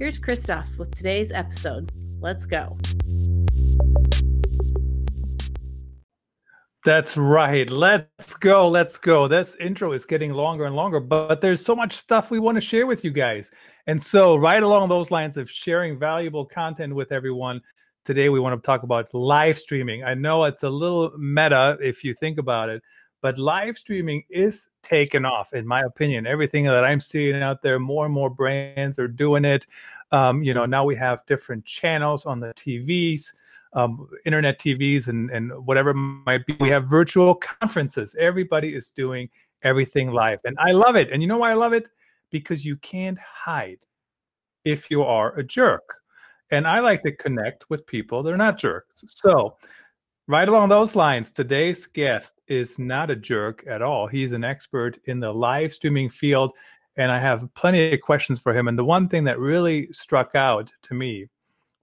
Here's Christoph with today's episode. Let's go. That's right. Let's go. Let's go. This intro is getting longer and longer, but there's so much stuff we want to share with you guys. And so, right along those lines of sharing valuable content with everyone, today we want to talk about live streaming. I know it's a little meta if you think about it, but live streaming is taken off, in my opinion. Everything that I'm seeing out there, more and more brands are doing it. Um, you know, now we have different channels on the TVs um, internet TVs and, and whatever might be. We have virtual conferences. Everybody is doing everything live. And I love it. And you know why I love it? Because you can't hide if you are a jerk. And I like to connect with people that are not jerks. So, right along those lines, today's guest is not a jerk at all. He's an expert in the live streaming field. And I have plenty of questions for him. And the one thing that really struck out to me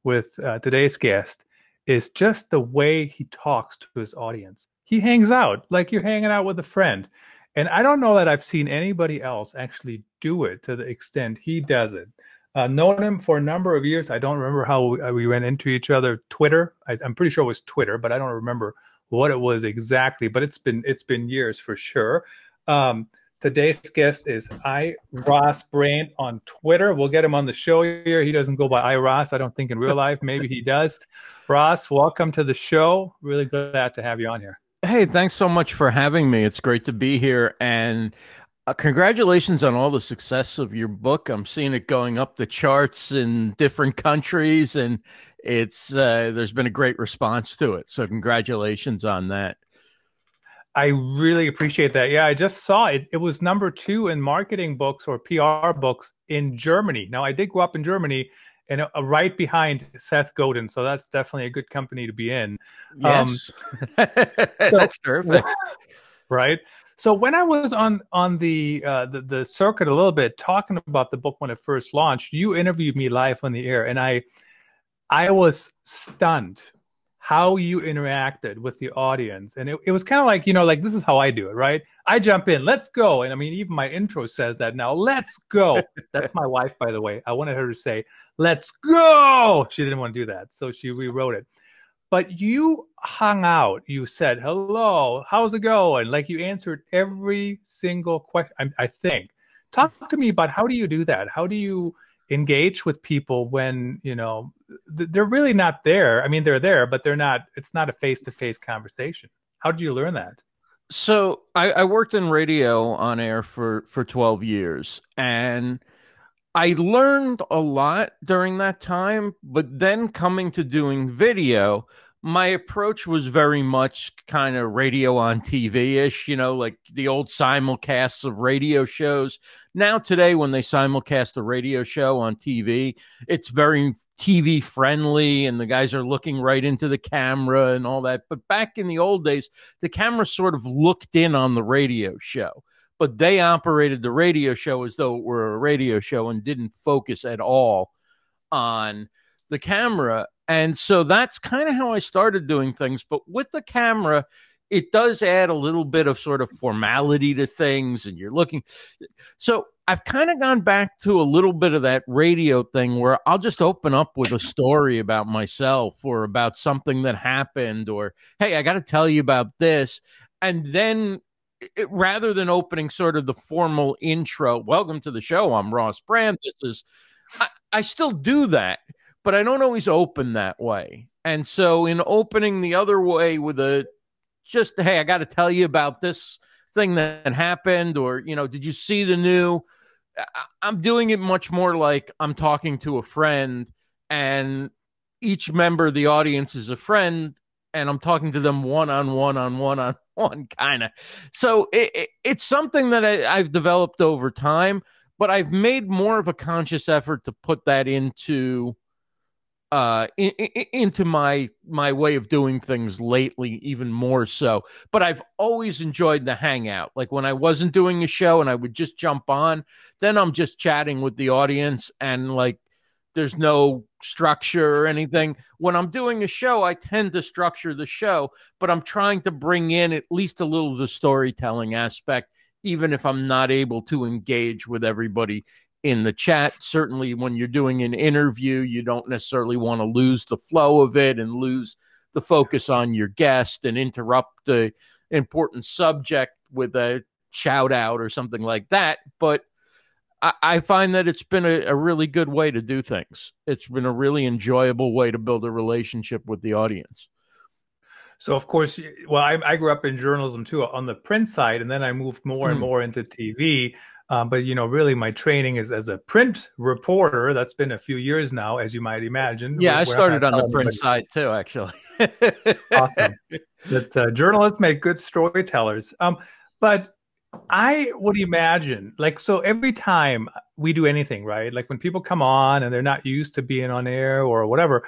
with uh, today's guest is just the way he talks to his audience. He hangs out like you're hanging out with a friend. And I don't know that I've seen anybody else actually do it to the extent he does it. Uh, known him for a number of years. I don't remember how we, we ran into each other. Twitter. I, am pretty sure it was Twitter, but I don't remember what it was exactly. But it's been it's been years for sure. Um, Today's guest is I Ross Brand on Twitter. We'll get him on the show here. He doesn't go by I Ross. I don't think in real life. Maybe he does. Ross, welcome to the show. Really glad to have you on here. Hey, thanks so much for having me. It's great to be here. And uh, congratulations on all the success of your book. I'm seeing it going up the charts in different countries, and it's uh, there's been a great response to it. So congratulations on that. I really appreciate that. Yeah, I just saw it. It was number two in marketing books or PR books in Germany. Now, I did grow up in Germany and uh, right behind Seth Godin. So that's definitely a good company to be in. Yes. Um, so, that's terrific. Right. So when I was on on the, uh, the the circuit a little bit talking about the book when it first launched, you interviewed me live on the air, and I I was stunned how you interacted with the audience. And it, it was kind of like, you know, like this is how I do it, right? I jump in, let's go. And I mean, even my intro says that now, let's go. That's my wife, by the way. I wanted her to say, let's go. She didn't want to do that. So she rewrote it. But you hung out. You said, hello, how's it going? Like you answered every single question, I, I think. Talk to me about how do you do that? How do you engage with people when you know they're really not there i mean they're there but they're not it's not a face-to-face conversation how did you learn that so I, I worked in radio on air for for 12 years and i learned a lot during that time but then coming to doing video my approach was very much kind of radio on TV ish, you know, like the old simulcasts of radio shows. Now, today, when they simulcast a radio show on TV, it's very TV friendly and the guys are looking right into the camera and all that. But back in the old days, the camera sort of looked in on the radio show, but they operated the radio show as though it were a radio show and didn't focus at all on the camera. And so that's kind of how I started doing things. But with the camera, it does add a little bit of sort of formality to things, and you're looking. So I've kind of gone back to a little bit of that radio thing where I'll just open up with a story about myself or about something that happened, or hey, I got to tell you about this. And then it, rather than opening sort of the formal intro, welcome to the show, I'm Ross Brand. This is, I, I still do that but I don't always open that way. And so, in opening the other way with a just, hey, I got to tell you about this thing that happened, or, you know, did you see the new? I'm doing it much more like I'm talking to a friend, and each member of the audience is a friend, and I'm talking to them one on one on one on one, kind of. So it, it, it's something that I, I've developed over time, but I've made more of a conscious effort to put that into uh in, in, into my my way of doing things lately even more so but i've always enjoyed the hangout like when i wasn't doing a show and i would just jump on then i'm just chatting with the audience and like there's no structure or anything when i'm doing a show i tend to structure the show but i'm trying to bring in at least a little of the storytelling aspect even if i'm not able to engage with everybody in the chat. Certainly, when you're doing an interview, you don't necessarily want to lose the flow of it and lose the focus on your guest and interrupt the important subject with a shout out or something like that. But I, I find that it's been a, a really good way to do things. It's been a really enjoyable way to build a relationship with the audience. So of course, well, I, I, grew up in journalism too on the print side, and then I moved more mm. and hmm. more into TV. Um, but you know, really, my training is as a print reporter. That's been a few years now, as you might imagine. Yeah, I started on the print side too, actually. awesome. But uh, journalists make good storytellers. Um, but I would imagine, like, so every time we do anything, right? Like when people come on and they're not used to being on air or whatever,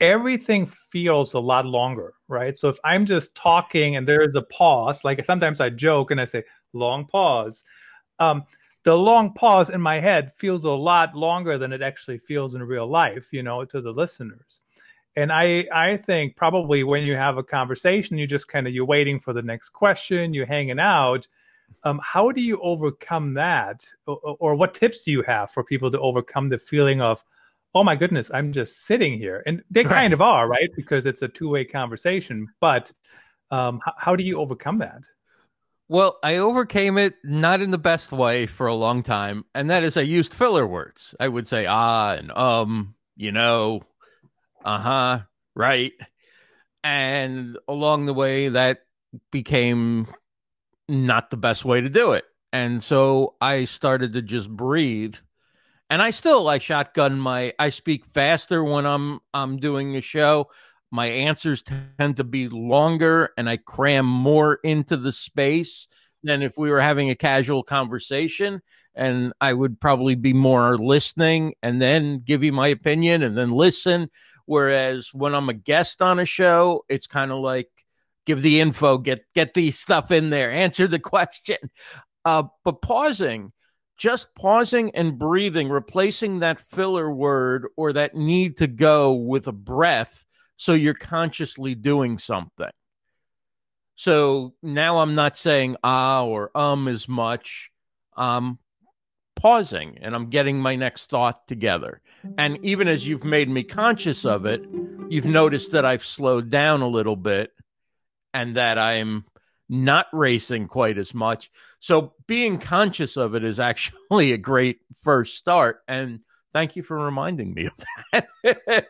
everything feels a lot longer, right? So if I'm just talking and there is a pause, like sometimes I joke and I say long pause. Um, the long pause in my head feels a lot longer than it actually feels in real life, you know, to the listeners. And I I think probably when you have a conversation, you just kind of you're waiting for the next question, you're hanging out. Um, how do you overcome that, or, or what tips do you have for people to overcome the feeling of, oh my goodness, I'm just sitting here, and they right. kind of are, right? Because it's a two way conversation. But um, how, how do you overcome that? Well, I overcame it not in the best way for a long time, and that is I used filler words. I would say ah and um, you know, uh huh, right. And along the way, that became not the best way to do it. And so I started to just breathe. And I still I shotgun my I speak faster when I'm I'm doing a show my answers tend to be longer and I cram more into the space than if we were having a casual conversation. And I would probably be more listening and then give you my opinion and then listen. Whereas when I'm a guest on a show, it's kind of like give the info, get get the stuff in there, answer the question. Uh, but pausing, just pausing and breathing, replacing that filler word or that need to go with a breath so you're consciously doing something. So now I'm not saying ah or um as much. I'm pausing and I'm getting my next thought together. And even as you've made me conscious of it, you've noticed that I've slowed down a little bit and that I'm not racing quite as much. So being conscious of it is actually a great first start. And thank you for reminding me of that.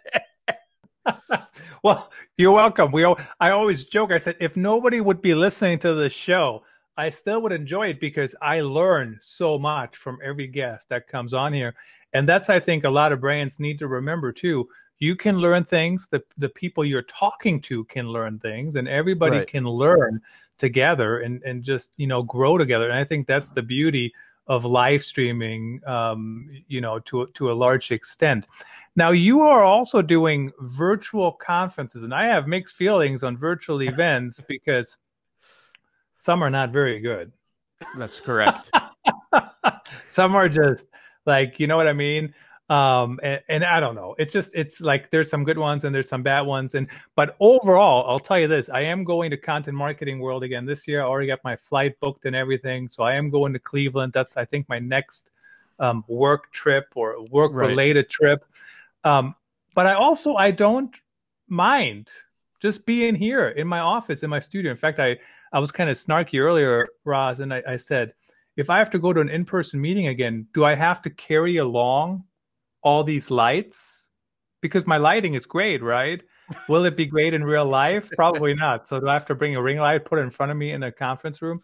well, you're welcome. We I always joke. I said if nobody would be listening to the show, I still would enjoy it because I learn so much from every guest that comes on here, and that's I think a lot of brands need to remember too. You can learn things. The the people you're talking to can learn things, and everybody right. can learn together and and just you know grow together. And I think that's the beauty of live streaming, um, you know, to to a large extent. Now you are also doing virtual conferences, and I have mixed feelings on virtual events because some are not very good. That's correct. some are just like you know what I mean. Um, and, and, I don't know. It's just it's like there's some good ones and there's some bad ones. And but overall, I'll tell you this: I am going to Content Marketing World again this year. I already got my flight booked and everything, so I am going to Cleveland. That's I think my next um, work trip or work related right. trip. Um, but I also I don't mind just being here in my office in my studio. In fact, I I was kind of snarky earlier, Ross, and I, I said, if I have to go to an in-person meeting again, do I have to carry along all these lights? Because my lighting is great, right? Will it be great in real life? Probably not. So do I have to bring a ring light, put it in front of me in a conference room?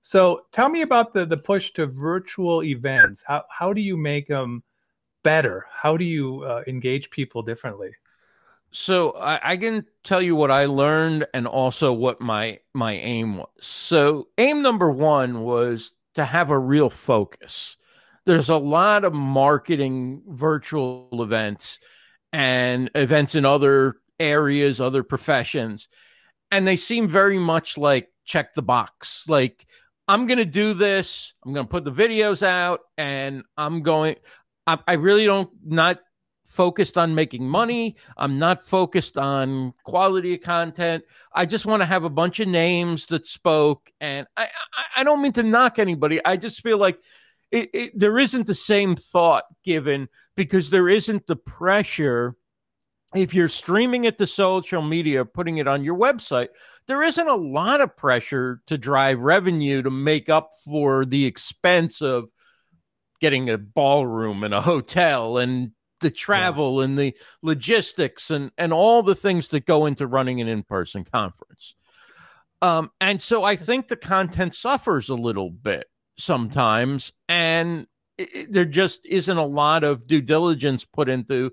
So tell me about the the push to virtual events. How how do you make them better? How do you uh, engage people differently? So I, I, can tell you what I learned and also what my my aim was. So aim number one was to have a real focus. There's a lot of marketing virtual events, and events in other areas, other professions. And they seem very much like check the box. Like, I'm going to do this. I'm going to put the videos out and I'm going, I, I really don't, not focused on making money. I'm not focused on quality of content. I just want to have a bunch of names that spoke. And I, I, I don't mean to knock anybody. I just feel like it, it, there isn't the same thought given because there isn't the pressure. If you're streaming it to social media, putting it on your website, there isn't a lot of pressure to drive revenue to make up for the expense of getting a ballroom and a hotel and the travel yeah. and the logistics and and all the things that go into running an in-person conference. Um, and so I think the content suffers a little bit sometimes, and it, there just isn't a lot of due diligence put into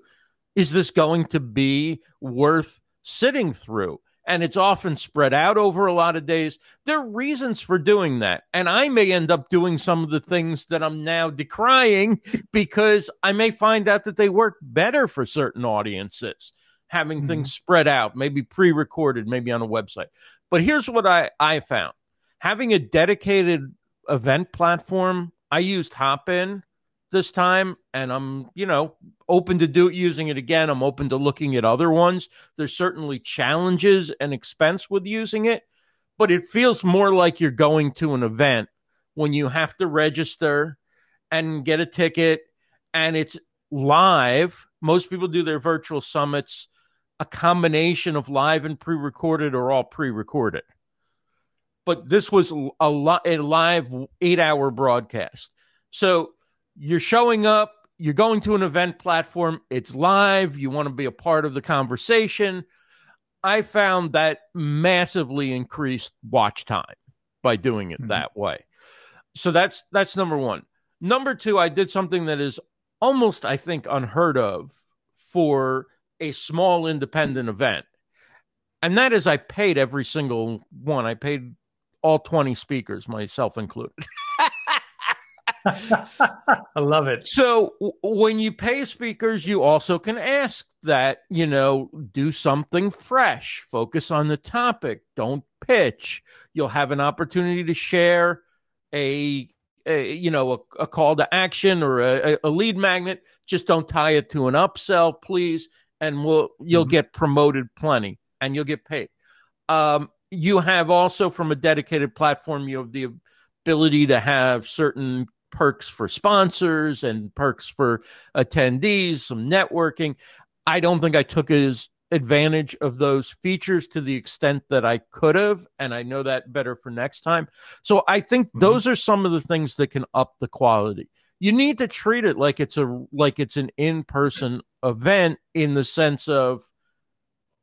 is this going to be worth sitting through? and it's often spread out over a lot of days. There are reasons for doing that. And I may end up doing some of the things that I'm now decrying because I may find out that they work better for certain audiences, having mm-hmm. things spread out, maybe pre recorded, maybe on a website. But here's what I, I found having a dedicated event platform, I used Hopin this time and I'm, you know, open to do using it again. I'm open to looking at other ones. There's certainly challenges and expense with using it, but it feels more like you're going to an event when you have to register and get a ticket and it's live. Most people do their virtual summits a combination of live and pre-recorded or all pre-recorded. But this was a, a live 8-hour broadcast. So you're showing up, you're going to an event platform, it's live, you want to be a part of the conversation. I found that massively increased watch time by doing it mm-hmm. that way. So that's that's number 1. Number 2, I did something that is almost I think unheard of for a small independent event. And that is I paid every single one. I paid all 20 speakers, myself included. I love it. So w- when you pay speakers, you also can ask that, you know, do something fresh, focus on the topic, don't pitch. You'll have an opportunity to share a, a you know, a, a, call to action or a, a, lead magnet. Just don't tie it to an upsell, please, and we'll you'll mm-hmm. get promoted plenty and you'll get paid. Um, you have also from a dedicated platform, you have the ability to have certain perks for sponsors and perks for attendees, some networking. I don't think I took as advantage of those features to the extent that I could have, and I know that better for next time. So I think mm-hmm. those are some of the things that can up the quality. You need to treat it like it's a like it's an in-person event in the sense of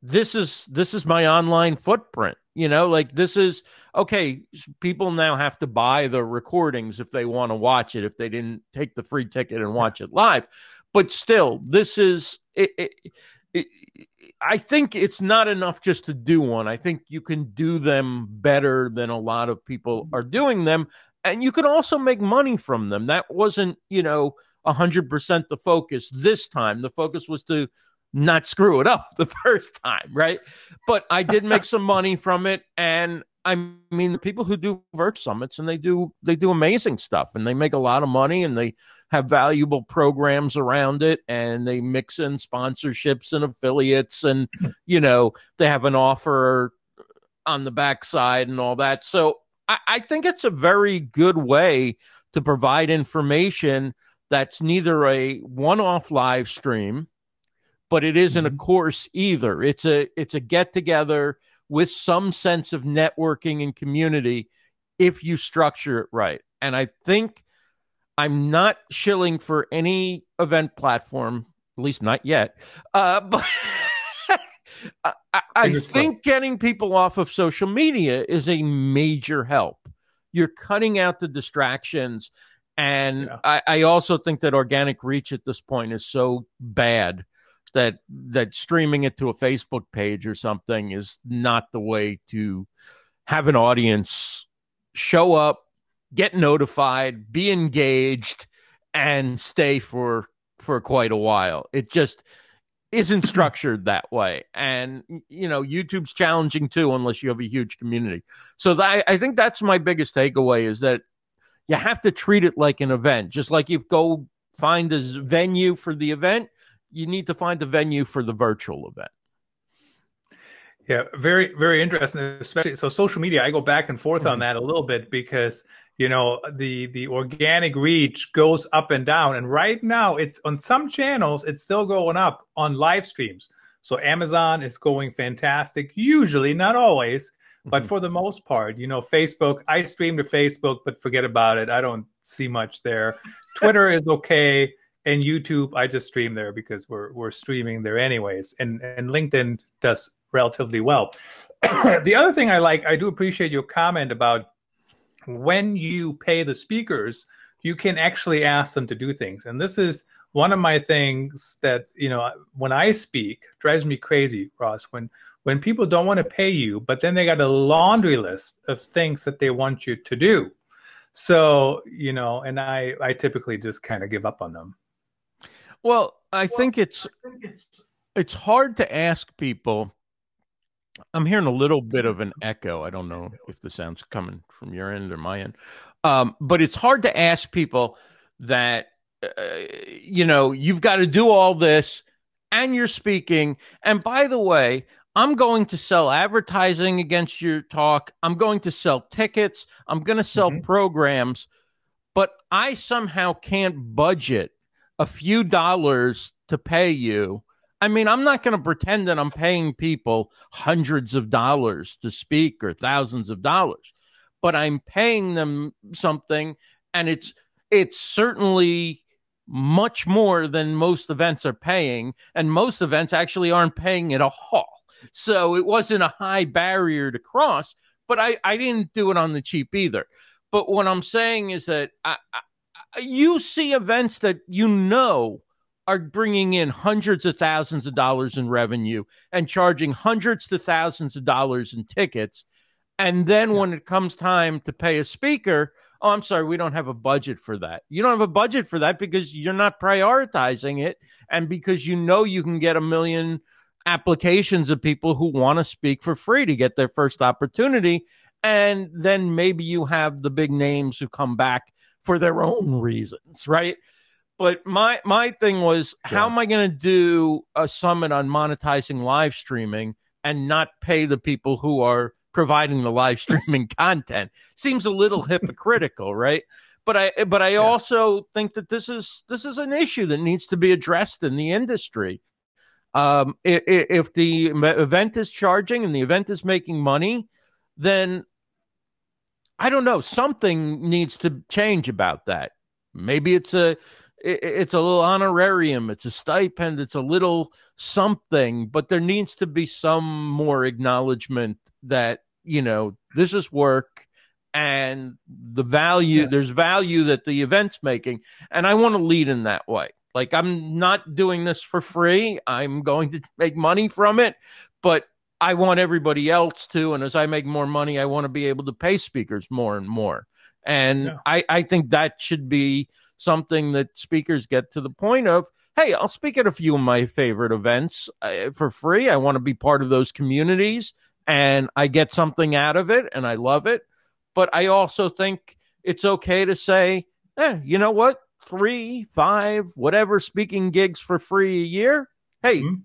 this is this is my online footprint. You know, like this is okay. People now have to buy the recordings if they want to watch it, if they didn't take the free ticket and watch it live. But still, this is, it, it, it, I think it's not enough just to do one. I think you can do them better than a lot of people mm-hmm. are doing them. And you can also make money from them. That wasn't, you know, 100% the focus this time. The focus was to not screw it up the first time, right? But I did make some money from it, and I mean, the people who do Vert Summits and they do they do amazing stuff, and they make a lot of money, and they have valuable programs around it, and they mix in sponsorships and affiliates, and you know they have an offer on the backside and all that. So I, I think it's a very good way to provide information that's neither a one-off live stream but it isn't mm-hmm. a course either. It's a it's a get together with some sense of networking and community if you structure it right. And I think I'm not shilling for any event platform, at least not yet. Uh, but I, I think getting people off of social media is a major help. You're cutting out the distractions. And yeah. I, I also think that organic reach at this point is so bad that that streaming it to a Facebook page or something is not the way to have an audience show up, get notified, be engaged, and stay for for quite a while. It just isn't structured that way. And, you know, YouTube's challenging too, unless you have a huge community. So that, I think that's my biggest takeaway is that you have to treat it like an event, just like you go find a venue for the event, you need to find a venue for the virtual event. Yeah, very, very interesting. Especially so, social media. I go back and forth mm-hmm. on that a little bit because you know the the organic reach goes up and down, and right now it's on some channels it's still going up on live streams. So Amazon is going fantastic. Usually, not always, but mm-hmm. for the most part, you know, Facebook. I stream to Facebook, but forget about it. I don't see much there. Twitter is okay, and YouTube. I just stream there because we're we're streaming there anyways, and and LinkedIn does relatively well. the other thing I like, I do appreciate your comment about when you pay the speakers, you can actually ask them to do things. And this is one of my things that, you know, when I speak, drives me crazy, Ross, when when people don't want to pay you, but then they got a laundry list of things that they want you to do. So, you know, and I I typically just kind of give up on them. Well, I think it's it's hard to ask people I'm hearing a little bit of an echo. I don't know if the sound's coming from your end or my end. Um, but it's hard to ask people that, uh, you know, you've got to do all this and you're speaking. And by the way, I'm going to sell advertising against your talk. I'm going to sell tickets. I'm going to sell mm-hmm. programs, but I somehow can't budget a few dollars to pay you I mean, I'm not going to pretend that I'm paying people hundreds of dollars to speak or thousands of dollars, but I'm paying them something, and it's it's certainly much more than most events are paying, and most events actually aren't paying at all. So it wasn't a high barrier to cross, but I, I didn't do it on the cheap either. But what I'm saying is that I, I, you see events that you know are bringing in hundreds of thousands of dollars in revenue and charging hundreds to thousands of dollars in tickets. And then yeah. when it comes time to pay a speaker, oh, I'm sorry, we don't have a budget for that. You don't have a budget for that because you're not prioritizing it and because you know you can get a million applications of people who want to speak for free to get their first opportunity. And then maybe you have the big names who come back for their own reasons, right? But my my thing was, yeah. how am I going to do a summit on monetizing live streaming and not pay the people who are providing the live streaming content? Seems a little hypocritical, right? But I but I yeah. also think that this is this is an issue that needs to be addressed in the industry. Um, if, if the event is charging and the event is making money, then I don't know. Something needs to change about that. Maybe it's a it, it's a little honorarium, it's a stipend, it's a little something, but there needs to be some more acknowledgement that, you know, this is work and the value, yeah. there's value that the event's making. And I want to lead in that way. Like, I'm not doing this for free. I'm going to make money from it, but I want everybody else to. And as I make more money, I want to be able to pay speakers more and more. And yeah. I, I think that should be something that speakers get to the point of hey, I'll speak at a few of my favorite events uh, for free. I want to be part of those communities and I get something out of it and I love it. But I also think it's okay to say, eh, you know what? Three, five, whatever speaking gigs for free a year. Hey, mm-hmm.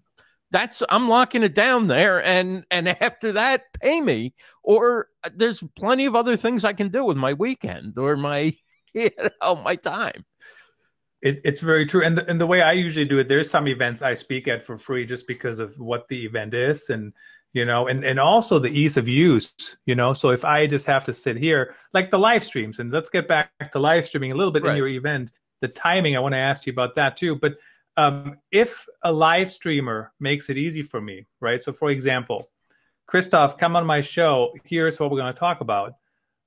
That's I'm locking it down there and and after that pay me or uh, there's plenty of other things I can do with my weekend or my you know my time it, it's very true, and the, and the way I usually do it, there's some events I speak at for free just because of what the event is, and you know, and and also the ease of use, you know. So if I just have to sit here, like the live streams, and let's get back to live streaming a little bit right. in your event, the timing. I want to ask you about that too. But um, if a live streamer makes it easy for me, right? So for example, Christoph, come on my show. Here's what we're going to talk about.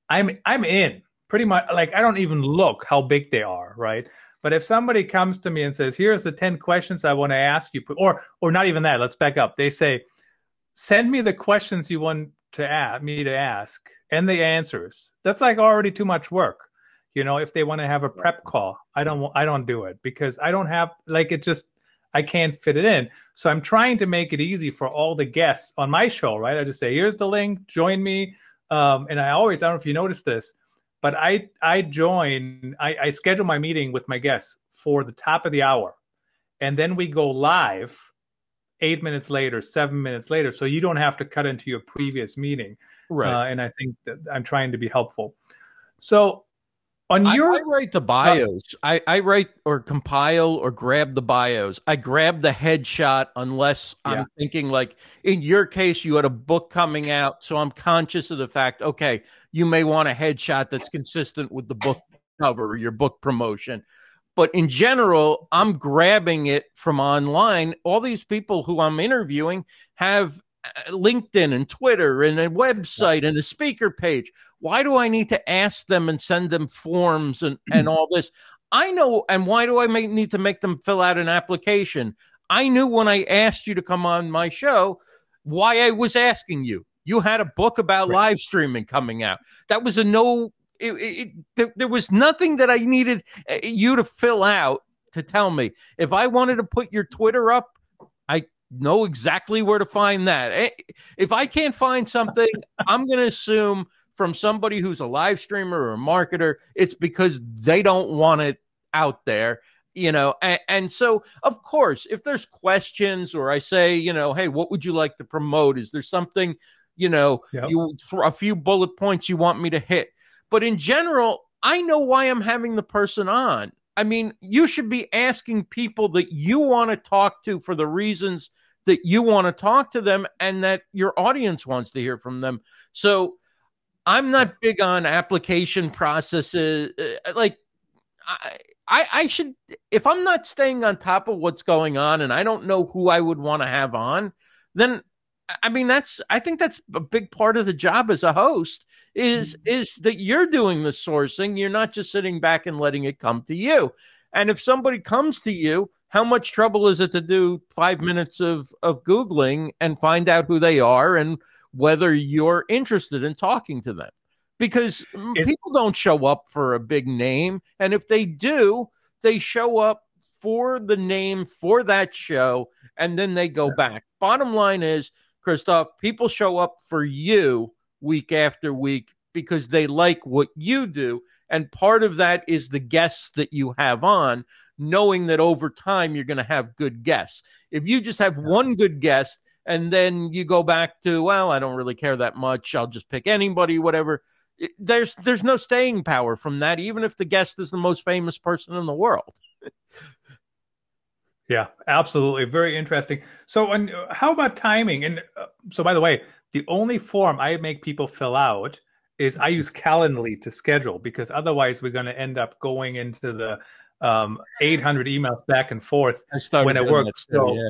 I'm I'm in pretty much. Like I don't even look how big they are, right? But if somebody comes to me and says, "Here's the 10 questions I want to ask you," or or not even that, let's back up. They say, "Send me the questions you want to ask me to ask and the answers." That's like already too much work. You know, if they want to have a prep call, I don't I don't do it because I don't have like it just I can't fit it in. So I'm trying to make it easy for all the guests on my show, right? I just say, here's the link, join me. Um, and I always, I don't know if you noticed this, but I I join, I, I schedule my meeting with my guests for the top of the hour. And then we go live eight minutes later, seven minutes later. So you don't have to cut into your previous meeting. Right. Uh, and I think that I'm trying to be helpful. So on I, your I write the bios. I, I write or compile or grab the bios. I grab the headshot unless Yeah. I'm thinking like in your case you had a book coming out, so I'm conscious of the fact. Okay, you may want a headshot that's consistent with the book cover or your book promotion. But in general, I'm grabbing it from online. All these people who I'm interviewing have uh, LinkedIn and Twitter and a website and a speaker page. Why do I need to ask them and send them forms and, and all this? I know. And why do I make, need to make them fill out an application? I knew when I asked you to come on my show why I was asking you. You had a book about Right. live streaming coming out. That was a no. It, it, there, there was nothing that I needed uh, you to fill out to tell me. If I wanted to put your Twitter up, know exactly where to find that. Eh, If I can't find something, I'm going to assume from somebody who's a live streamer or a marketer, it's because they don't want it out there. You know, and, and so of course, if there's questions or I say, you know, hey, what would you like to promote? Is there something, you know, Yep. you a few bullet points you want me to hit? But in general, I know why I'm having the person on. I mean, you should be asking people that you want to talk to for the reasons that you want to talk to them and that your audience wants to hear from them. So I'm not big on application processes. Uh, Like, I, I, I should, if I'm not staying on top of what's going on and I don't know who I would want to have on, then I mean, that's, I think that's a big part of the job as a host is, is that you're doing the sourcing. You're not just sitting back and letting it come to you. And if somebody comes to you, how much trouble is it to do five minutes of, of Googling and find out who they are and whether you're interested in talking to them? Because people don't show up for a big name. And if they do, they show up for the name for that show and then they go back. Bottom line is, Christoph, people show up for you week after week because they like what you do. And part of that is the guests that you have on, knowing that over time you're going to have good guests. If you just have one good guest and then you go back to, well, I don't really care that much, I'll just pick anybody, whatever. it- There's there's no staying power from that, even if the guest is the most famous person in the world. Yeah, absolutely. Very interesting. So, and uh, how about timing? And uh, so, by the way, the only form I make people fill out is I use Calendly to schedule because otherwise we're going to end up going into the um, 800 emails back and forth. I When it works, that so- yeah.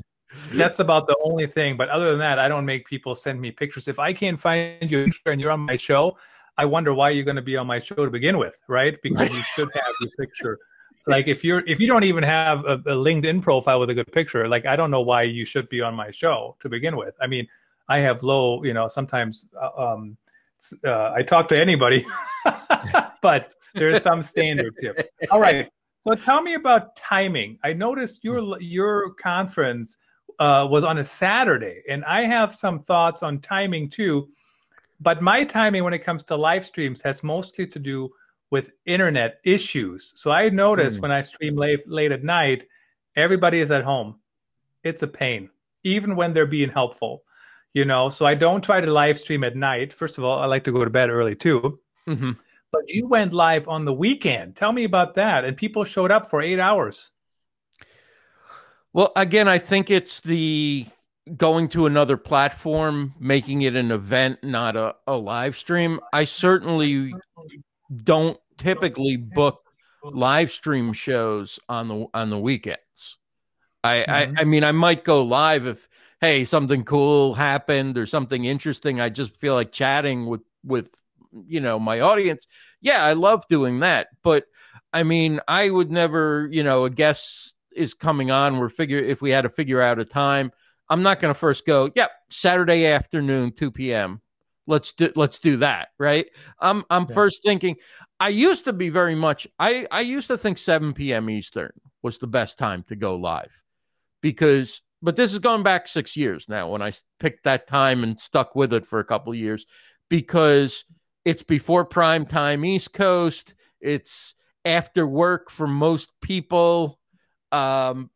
That's about the only thing. But other than that, I don't make people send me pictures. If I can't find you and you're on my show, I wonder why you're going to be on my show to begin with, right? Because you should have your picture. Like if you're if you don't even have a, a LinkedIn profile with a good picture, like I don't know why you should be on my show to begin with. I mean, I have low, you know, sometimes uh, um, uh, I talk to anybody, but there's some standards here. All right. So tell me about timing. I noticed your your conference uh, was on a Saturday, and I have some thoughts on timing too. But my timing when it comes to live streams has mostly to do with internet issues. So I notice Hmm. when I stream late late at night, everybody is at home. It's a pain, even when they're being helpful. You know, so I don't try to live stream at night. First of all, I like to go to bed early too. Mhm. But you went live on the weekend. Tell me about that. And people showed up for eight hours. Well, again, I think it's the going to another platform, making it an event, not a, a live stream. I certainly don't typically book live stream shows on the on the weekends. I, Mhm. I I mean I might go live if hey something cool happened or something interesting. I just feel like chatting with with you know my audience. Yeah, I love doing that, but I mean I would never you know a guest is coming on. We're figure if we had to figure out a time. I'm not going to first go. Yep, Saturday afternoon, two p.m. Let's do let's do that, right? I'm I'm Yeah. first thinking. I used to be very much. I I used to think 7 p.m. Eastern was the best time to go live, because but this is going back six years now when I picked that time and stuck with it for a couple years because it's before prime time East Coast. It's after work for most people. Um,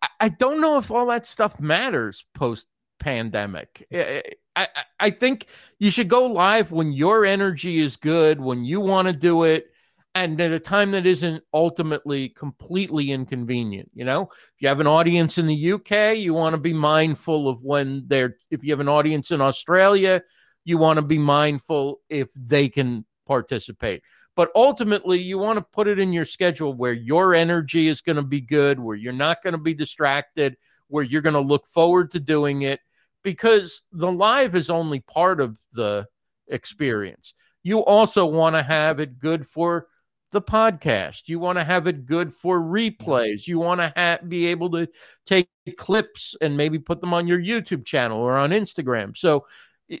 I, I don't know if all that stuff matters post pandemic. I, I, I think you should go live when your energy is good, when you want to do it, and at a time that isn't ultimately completely inconvenient. You know, if you have an audience in the UK, you want to be mindful of when they're, if you have an audience in Australia, you want to be mindful if they can participate. But ultimately, you want to put it in your schedule where your energy is going to be good, where you're not going to be distracted, where you're going to look forward to doing it, because the live is only part of the experience. You also want to have it good for the podcast. You want to have it good for replays. You want to ha- be able to take clips and maybe put them on your YouTube channel or on Instagram. So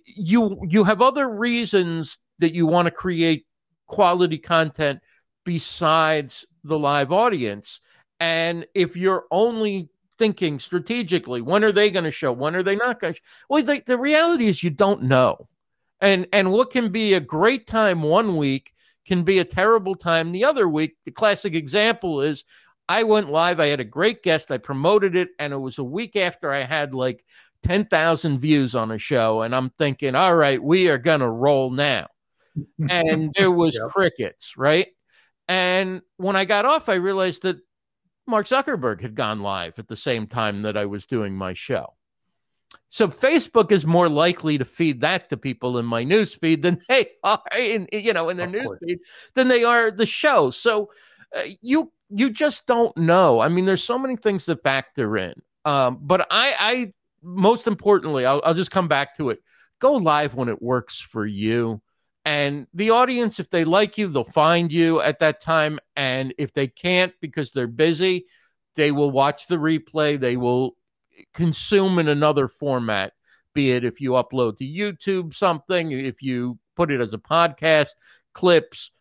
you you have other reasons that you want to create quality content besides the live audience. And if you're only thinking strategically, when are they going to show? When are they not going to? Well, the, the reality is you don't know. And and what can be a great time one week can be a terrible time the other week. The classic example is I went live. I had a great guest. I promoted it, and it was a week after I had like 10,000 views on a show. And I'm thinking, all right, we are going to roll now. and there was yep. crickets, right? And when I got off, I realized that Mark Zuckerberg had gone live at the same time that I was doing my show. So Facebook is more likely to feed that to people in my newsfeed than they are in you know in their newsfeed than they are the show. So uh, you you just don't know. I mean, there's so many things that factor in. Um, but I, I most importantly, I'll, I'll just come back to it. Go live when it works for you. And the audience, if they like you, they'll find you at that time. And if they can't because they're busy, they will watch the replay. They will consume in another format, be it if you upload to YouTube something, if you put it as a podcast, clips,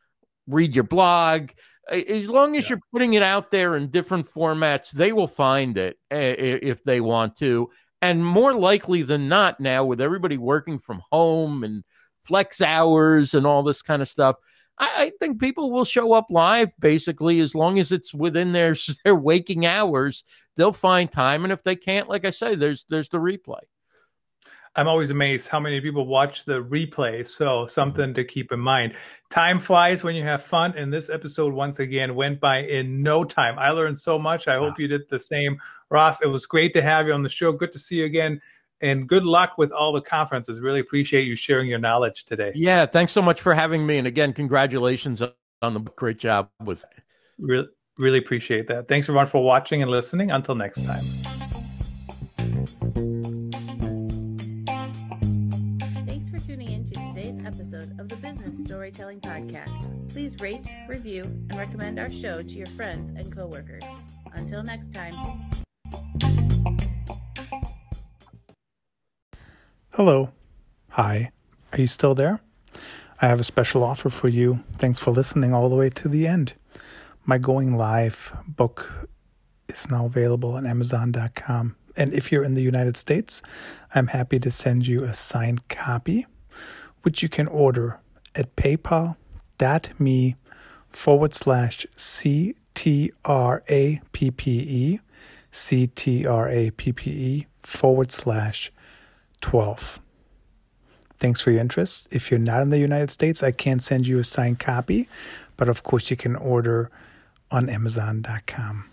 read your blog. As long as yeah. you're putting it out there in different formats, they will find it eh, if they want to. And more likely than not, now with everybody working from home and flex hours and all this kind of stuff, I, I think people will show up live basically as long as it's within their their waking hours. They'll find time, and if they can't, like I say, there's there's the replay. I'm always amazed how many people watch the replay. So mm-hmm. something to keep in mind. Time flies when you have fun, and this episode once again went by in no time. I learned so much. I hope you did the same, Ross. It was great to have you on the show. Good to see you again and good luck with all the conferences. Really appreciate you sharing your knowledge today. Yeah, thanks so much for having me. And again, congratulations on the great job with. Really, really appreciate that. Thanks everyone for watching and listening. Until next time. Episode of the Business Storytelling Podcast. Please rate, review, and recommend our show to your friends and coworkers. Until next time. Hello. Hi. Are you still there? I have a special offer for you. Thanks for listening all the way to the end. My Going Live book is now available on Amazon.com. And if you're in the United States, I'm happy to send you a signed copy, which you can order at paypal.me forward slash C T R A P P E C T R A P P E forward slash 12. Thanks for your interest. If you're not in the United States, I can't send you a signed copy, but of course you can order on Amazon.com.